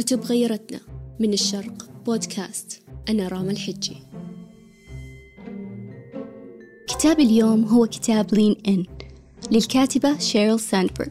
كتب غيرتنا من الشرق بودكاست أنا راما الحجي. كتاب اليوم هو كتاب Lean In للكاتبة شيرل ساندبرغ.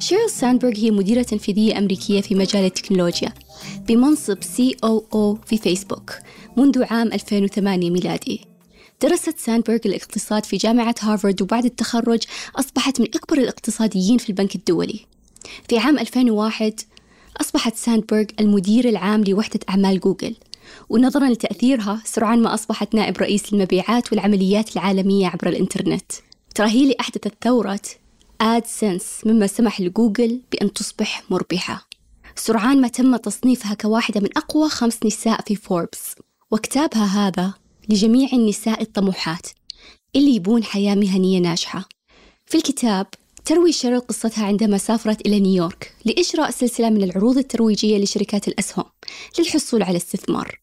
شيرل ساندبرغ هي مديرة تنفيذية أمريكية في مجال التكنولوجيا بمنصب COO في فيسبوك منذ عام 2008 ميلادي. درست ساندبرغ الاقتصاد في جامعة هارفارد وبعد التخرج أصبحت من أكبر الاقتصاديين في البنك الدولي. في عام 2001 أصبحت ساندبرغ المدير العام لوحدة أعمال جوجل ونظرا لتأثيرها سرعان ما أصبحت نائب رئيس المبيعات والعمليات العالمية عبر الإنترنت. ترى هي اللي أحدثت ثورة AdSense مما سمح لجوجل بأن تصبح مربحة. سرعان ما تم تصنيفها كواحدة من أقوى خمس نساء في فوربس وكتابها هذا لجميع النساء الطموحات اللي يبون حياة مهنية ناجحة. في الكتاب تروي شيرل قصتها عندما سافرت إلى نيويورك لإجراء سلسلة من العروض الترويجية لشركات الأسهم للحصول على استثمار.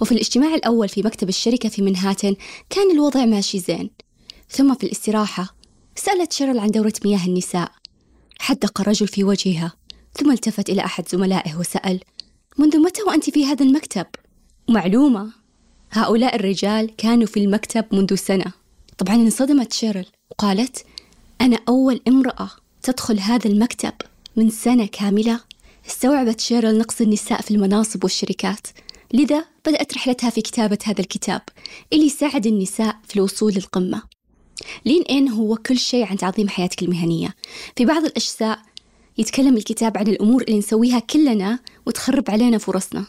وفي الاجتماع الأول في مكتب الشركة في منهاتن كان الوضع ماشي زين. ثم في الاستراحة سألت شيرل عن دورة مياه النساء. حدق الرجل في وجهها ثم التفت إلى أحد زملائه وسأل منذ متى وأنت في هذا المكتب؟ معلومة هؤلاء الرجال كانوا في المكتب منذ سنة. طبعا انصدمت شيرل وقالت أنا أول امرأة تدخل هذا المكتب من سنة كاملة. استوعبت شيرل نقص النساء في المناصب والشركات. لذا بدأت رحلتها في كتابة هذا الكتاب اللي يساعد النساء في الوصول للقمة. لين إن هو كل شيء عن تعظيم حياتك المهنية. في بعض الأجزاء يتكلم الكتاب عن الأمور اللي نسويها كلنا وتخرب علينا فرصنا.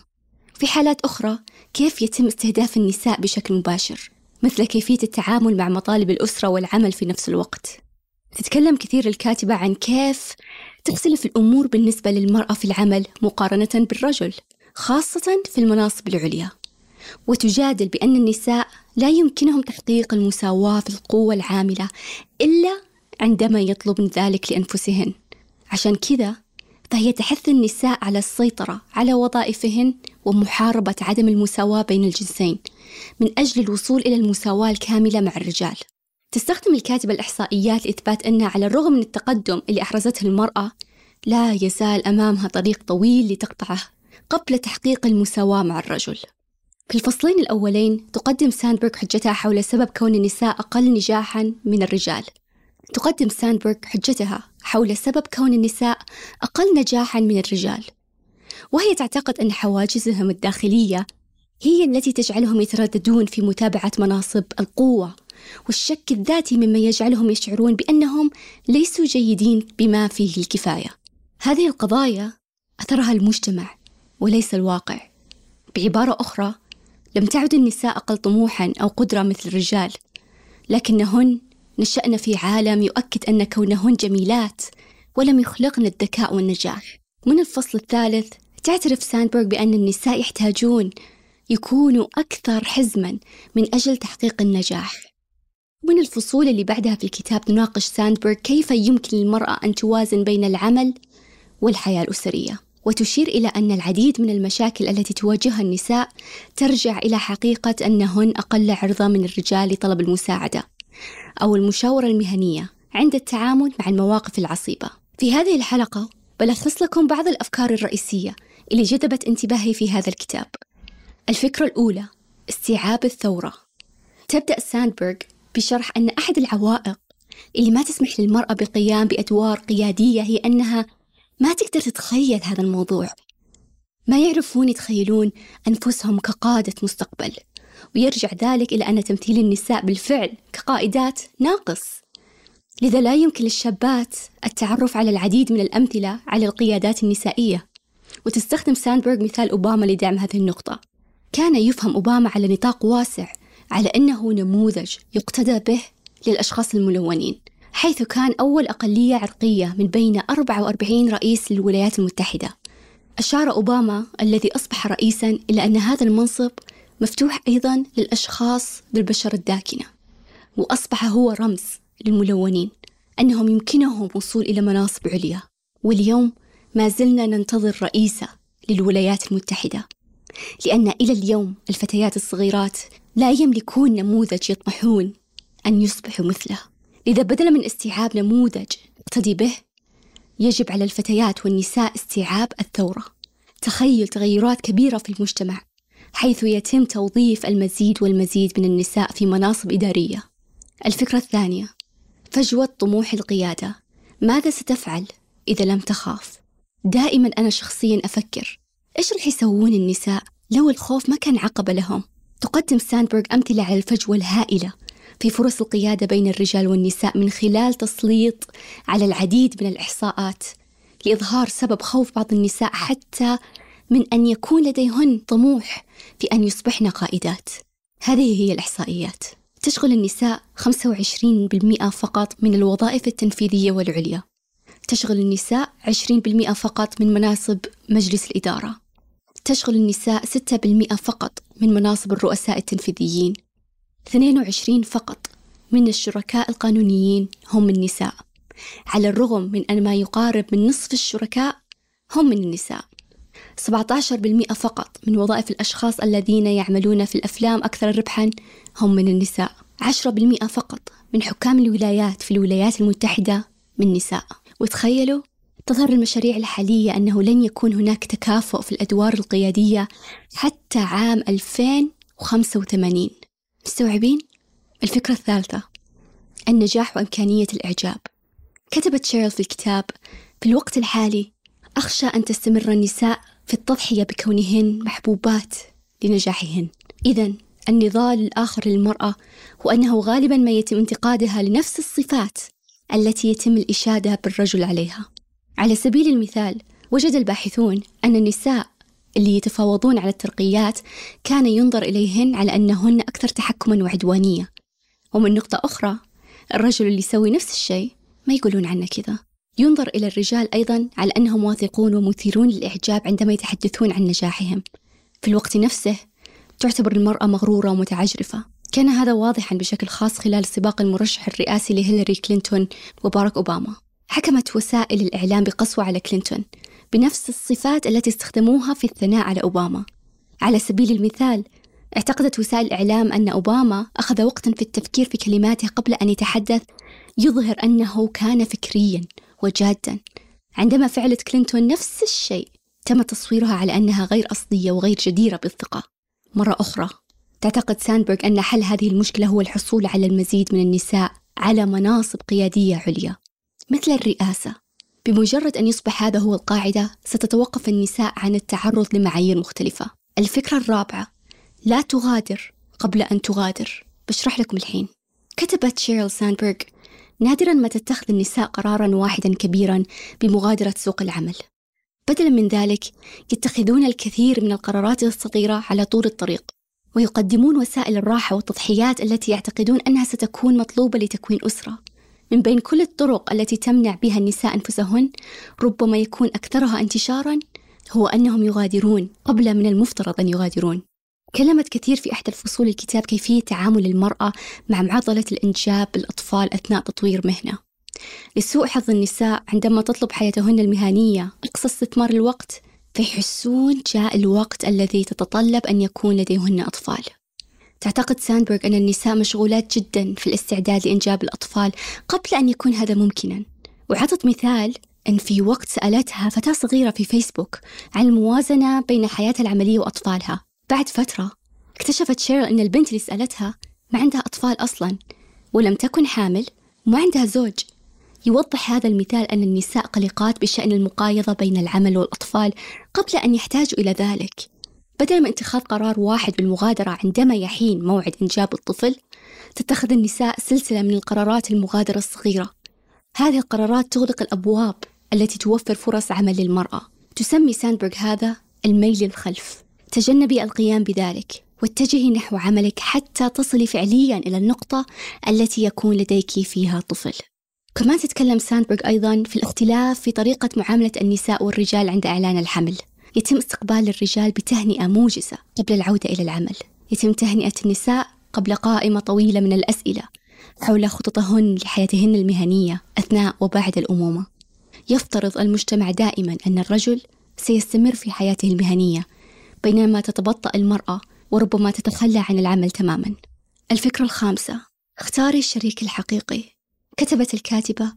في حالات أخرى كيف يتم استهداف النساء بشكل مباشر مثل كيفية التعامل مع مطالب الأسرة والعمل في نفس الوقت. تتكلم كثير الكاتبة عن كيف تختلف الأمور بالنسبة للمرأة في العمل مقارنة بالرجل خاصة في المناصب العليا. وتجادل بأن النساء لا يمكنهم تحقيق المساواة في القوة العاملة إلا عندما يطلبن ذلك لأنفسهن. عشان كذا فهي تحث النساء على السيطرة على وظائفهن ومحاربة عدم المساواة بين الجنسين من أجل الوصول إلى المساواة الكاملة مع الرجال. تستخدم الكاتبة الإحصائيات لإثبات أن على الرغم من التقدم اللي أحرزته المرأة لا يزال أمامها طريق طويل لتقطعه قبل تحقيق المساواة مع الرجل. في الفصلين الأولين تقدم ساندبرغ حجتها حول سبب كون النساء أقل نجاحا من الرجال. تقدم ساندبرغ حجتها حول سبب كون النساء أقل نجاحا من الرجال. وهي تعتقد أن حواجزهم الداخلية هي التي تجعلهم يترددون في متابعة مناصب القوة والشك الذاتي مما يجعلهم يشعرون بأنهم ليسوا جيدين بما فيه الكفاية. هذه القضايا أثرها المجتمع وليس الواقع. بعبارة أخرى لم تعد النساء أقل طموحا أو قدرة مثل الرجال لكنهن نشأن في عالم يؤكد أن كونهن جميلات ولم يخلقن الذكاء والنجاح. من الفصل الثالث تعترف ساندبرغ بأن النساء يحتاجون يكونوا أكثر حزما من أجل تحقيق النجاح. من الفصول اللي بعدها في الكتاب تناقش ساندبرغ كيف يمكن للمرأة أن توازن بين العمل والحياة الأسرية. وتشير إلى أن العديد من المشاكل التي تواجهها النساء ترجع إلى حقيقة أنهن أقل عرضة من الرجال لطلب المساعدة أو المشاورة المهنية عند التعامل مع المواقف العصيبة. في هذه الحلقة بلخص لكم بعض الأفكار الرئيسية اللي جذبت انتباهي في هذا الكتاب. الفكرة الأولى استيعاب الثورة. تبدأ ساندبرغ بشرح أن أحد العوائق اللي ما تسمح للمرأة بالقيام بأدوار قيادية هي أنها ما تقدر تتخيل هذا الموضوع. ما يعرفون يتخيلون أنفسهم كقادة مستقبل ويرجع ذلك إلى أن تمثيل النساء بالفعل كقائدات ناقص. لذا لا يمكن للشابات التعرف على العديد من الأمثلة على القيادات النسائية. وتستخدم ساندبرغ مثال أوباما لدعم هذه النقطة. كان يفهم أوباما على نطاق واسع على أنه نموذج يقتدى به للأشخاص الملونين حيث كان أول أقلية عرقية من بين 44 رئيس للولايات المتحدة. أشار أوباما الذي أصبح رئيسا إلى أن هذا المنصب مفتوح أيضا للأشخاص بالبشرة الداكنة وأصبح هو رمز للملونين أنهم يمكنهم وصول إلى مناصب عليا. واليوم ما زلنا ننتظر رئيسة للولايات المتحدة لأن إلى اليوم الفتيات الصغيرات لا يملكون نموذج يطمحون أن يصبحوا مثله لذا بدلا من استيعاب نموذج اقتدي به يجب على الفتيات والنساء استيعاب الثورة تخيل تغيرات كبيرة في المجتمع حيث يتم توظيف المزيد والمزيد من النساء في مناصب إدارية الفكرة الثانية فجوة طموح القيادة ماذا ستفعل إذا لم تخاف؟ دائما أنا شخصيا أفكر إيش رح يسوون النساء لو الخوف ما كان عقبة لهم؟ تقدم ساندبرغ أمثلة على الفجوة الهائلة في فرص القيادة بين الرجال والنساء من خلال تسليط على العديد من الإحصاءات لإظهار سبب خوف بعض النساء حتى من أن يكون لديهن طموح في أن يصبحن قائدات. هذه هي الإحصائيات. تشغل النساء 25% فقط من الوظائف التنفيذية والعليا. تشغل النساء 20% فقط من مناصب مجلس الإدارة. تشغل النساء 6% فقط من مناصب الرؤساء التنفيذيين. 22 فقط من الشركاء القانونيين هم النساء. على الرغم من أن ما يقارب من نصف الشركاء هم من النساء 17% فقط من وظائف الأشخاص الذين يعملون في الأفلام أكثر ربحا هم من النساء. 10% فقط من حكام الولايات في الولايات المتحدة من نساء وتخيلوا تظهر المشاريع الحالية أنه لن يكون هناك تكافؤ في الأدوار القيادية حتى عام 2085 مستوعبين؟ الفكرة الثالثة النجاح وإمكانية الإعجاب. كتبت شيرل في الكتاب في الوقت الحالي أخشى أن تستمر النساء في التضحية بكونهن محبوبات لنجاحهن. إذا النضال الآخر للمرأة هو أنه غالبا ما يتم انتقادها لنفس الصفات التي يتم الإشادة بالرجل عليها. على سبيل المثال وجد الباحثون أن النساء اللي يتفاوضون على الترقيات كان ينظر إليهن على أنهن أكثر تحكما وعدوانية. ومن نقطة أخرى الرجل اللي يسوي نفس الشيء ما يقولون عنه كذا. ينظر إلى الرجال أيضا على أنهم واثقون ومثيرون للإعجاب عندما يتحدثون عن نجاحهم. في الوقت نفسه تعتبر المرأة مغرورة ومتعجرفة. كان هذا واضحا بشكل خاص خلال سباق المرشح الرئاسي لهيلاري كلينتون وباراك أوباما. حكمت وسائل الإعلام بقسوة على كلينتون بنفس الصفات التي استخدموها في الثناء على أوباما. على سبيل المثال اعتقدت وسائل الإعلام أن أوباما أخذ وقتا في التفكير في كلماته قبل أن يتحدث يظهر أنه كان فكريا وجادا. عندما فعلت كلينتون نفس الشيء تم تصويرها على أنها غير أصلية وغير جديرة بالثقة. مرة أخرى تعتقد ساندبرغ أن حل هذه المشكلة هو الحصول على المزيد من النساء على مناصب قيادية عليا. مثل الرئاسة. بمجرد أن يصبح هذا هو القاعدة ستتوقف النساء عن التعرض لمعايير مختلفة. الفكرة الرابعة لا تغادر قبل أن تغادر. بشرح لكم الحين. كتبت شيرل ساندبرغ نادرا ما تتخذ النساء قرارا واحدا كبيرا بمغادرة سوق العمل. بدلا من ذلك يتخذون الكثير من القرارات الصغيرة على طول الطريق ويقدمون وسائل الراحة والتضحيات التي يعتقدون أنها ستكون مطلوبة لتكوين أسرة. من بين كل الطرق التي تمنع بها النساء أنفسهن ربما يكون أكثرها انتشارا هو أنهم يغادرون قبل من المفترض أن يغادرون. كلمت كثير في أحد الفصول الكتاب كيفية تعامل المرأة مع معضلة الإنجاب بالأطفال أثناء تطوير مهنة. لسوء حظ النساء عندما تطلب حياتهن المهنية أقصى استثمار الوقت فيحسون جاء الوقت الذي تتطلب أن يكون لديهن أطفال. تعتقد ساندبرغ أن النساء مشغولات جدا في الاستعداد لإنجاب الأطفال قبل أن يكون هذا ممكنا. وعطت مثال أن في وقت سألتها فتاة صغيرة في فيسبوك عن الموازنة بين حياتها العملية وأطفالها. بعد فترة اكتشفت شيرل أن البنت اللي سألتها ما عندها أطفال أصلا ولم تكن حامل وما عندها زوج. يوضح هذا المثال أن النساء قلقات بشأن المقايضة بين العمل والأطفال قبل أن يحتاجوا إلى ذلك. بدلا من اتخاذ قرار واحد بالمغادرة عندما يحين موعد إنجاب الطفل تتخذ النساء سلسلة من القرارات المغادرة الصغيرة. هذه القرارات تغلق الأبواب التي توفر فرص عمل للمرأة. تسمي ساندبرغ هذا الميل للخلف. تجنبي القيام بذلك واتجهي نحو عملك حتى تصلي فعليا إلى النقطة التي يكون لديك فيها طفل. كمان تتكلم ساندبرغ أيضا في الاختلاف في طريقة معاملة النساء والرجال عند إعلان الحمل. يتم استقبال الرجال بتهنئة موجزة قبل العودة إلى العمل. يتم تهنئة النساء قبل قائمة طويلة من الأسئلة حول خططهن لحياتهن المهنية أثناء وبعد الأمومة. يفترض المجتمع دائما أن الرجل سيستمر في حياته المهنية بينما تتبطأ المرأة وربما تتخلى عن العمل تماما. الفكرة الخامسة اختاري الشريك الحقيقي. كتبت الكاتبة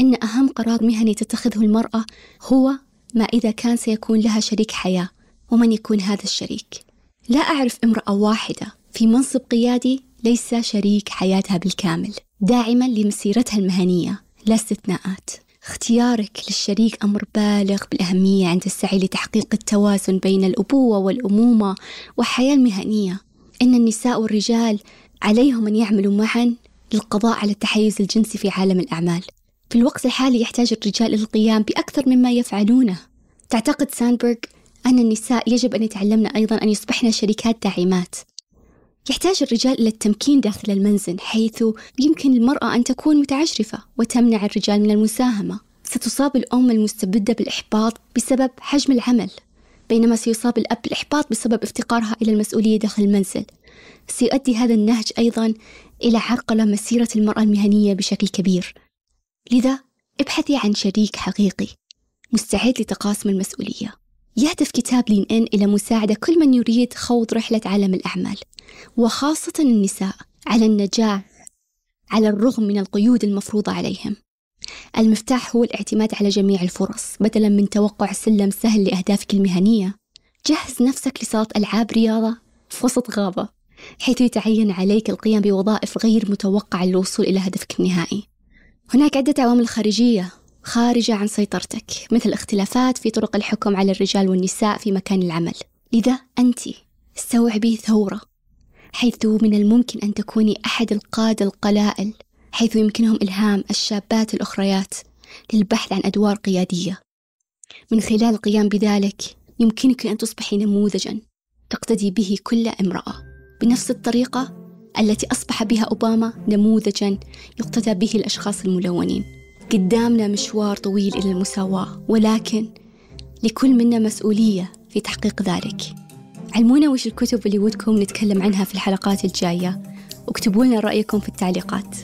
أن أهم قرار مهني تتخذه المرأة هو ما إذا كان سيكون لها شريك حياة ومن يكون هذا الشريك؟ لا أعرف امرأة واحدة في منصب قيادي ليس شريك حياتها بالكامل. داعما لمسيرتها المهنية لا استثناءات. اختيارك للشريك أمر بالغ بالأهمية عند السعي لتحقيق التوازن بين الأبوة والأمومة والحياة المهنية. إن النساء والرجال عليهم أن يعملوا معا للقضاء على التحيز الجنسي في عالم الأعمال. في الوقت الحالي يحتاج الرجال إلى القيام بأكثر مما يفعلونه. تعتقد ساندبرغ أن النساء يجب أن يتعلمن أيضا أن يصبحن شركات داعمات. يحتاج الرجال إلى التمكين داخل المنزل حيث يمكن المرأة أن تكون متعجرفة وتمنع الرجال من المساهمة. ستصاب الأم المستبدة بالإحباط بسبب حجم العمل بينما سيصاب الأب بالإحباط بسبب افتقارها إلى المسؤولية داخل المنزل. سيؤدي هذا النهج أيضا إلى عرقلة مسيرة المرأة المهنية بشكل كبير. لذا ابحثي عن شريك حقيقي مستعد لتقاسم المسؤولية. يهدف كتاب لين إن إلى مساعدة كل من يريد خوض رحلة عالم الأعمال وخاصة النساء على النجاح على الرغم من القيود المفروضة عليهم. المفتاح هو الاعتماد على جميع الفرص بدلا من توقع سلم سهل لأهدافك المهنية. جهز نفسك لصالة ألعاب رياضة في وسط غابة حيث يتعين عليك القيام بوظائف غير متوقعة للوصول إلى هدفك النهائي. هناك عدة عوامل خارجية خارجة عن سيطرتك مثل اختلافات في طرق الحكم على الرجال والنساء في مكان العمل. لذا أنت استوعبي ثورة حيث من الممكن أن تكوني أحد القادة القلائل حيث يمكنهم إلهام الشابات الأخريات للبحث عن أدوار قيادية. من خلال القيام بذلك يمكنك أن تصبحي نموذجا تقتدي به كل امرأة. بنفس الطريقة التي أصبح بها أوباما نموذجا يقتدى به الأشخاص الملونين. قدامنا مشوار طويل إلى المساواة ولكن لكل منا مسؤولية في تحقيق ذلك. علمونا وش الكتب اللي ودكم نتكلم عنها في الحلقات الجاية. واكتبوا لنا رأيكم في التعليقات.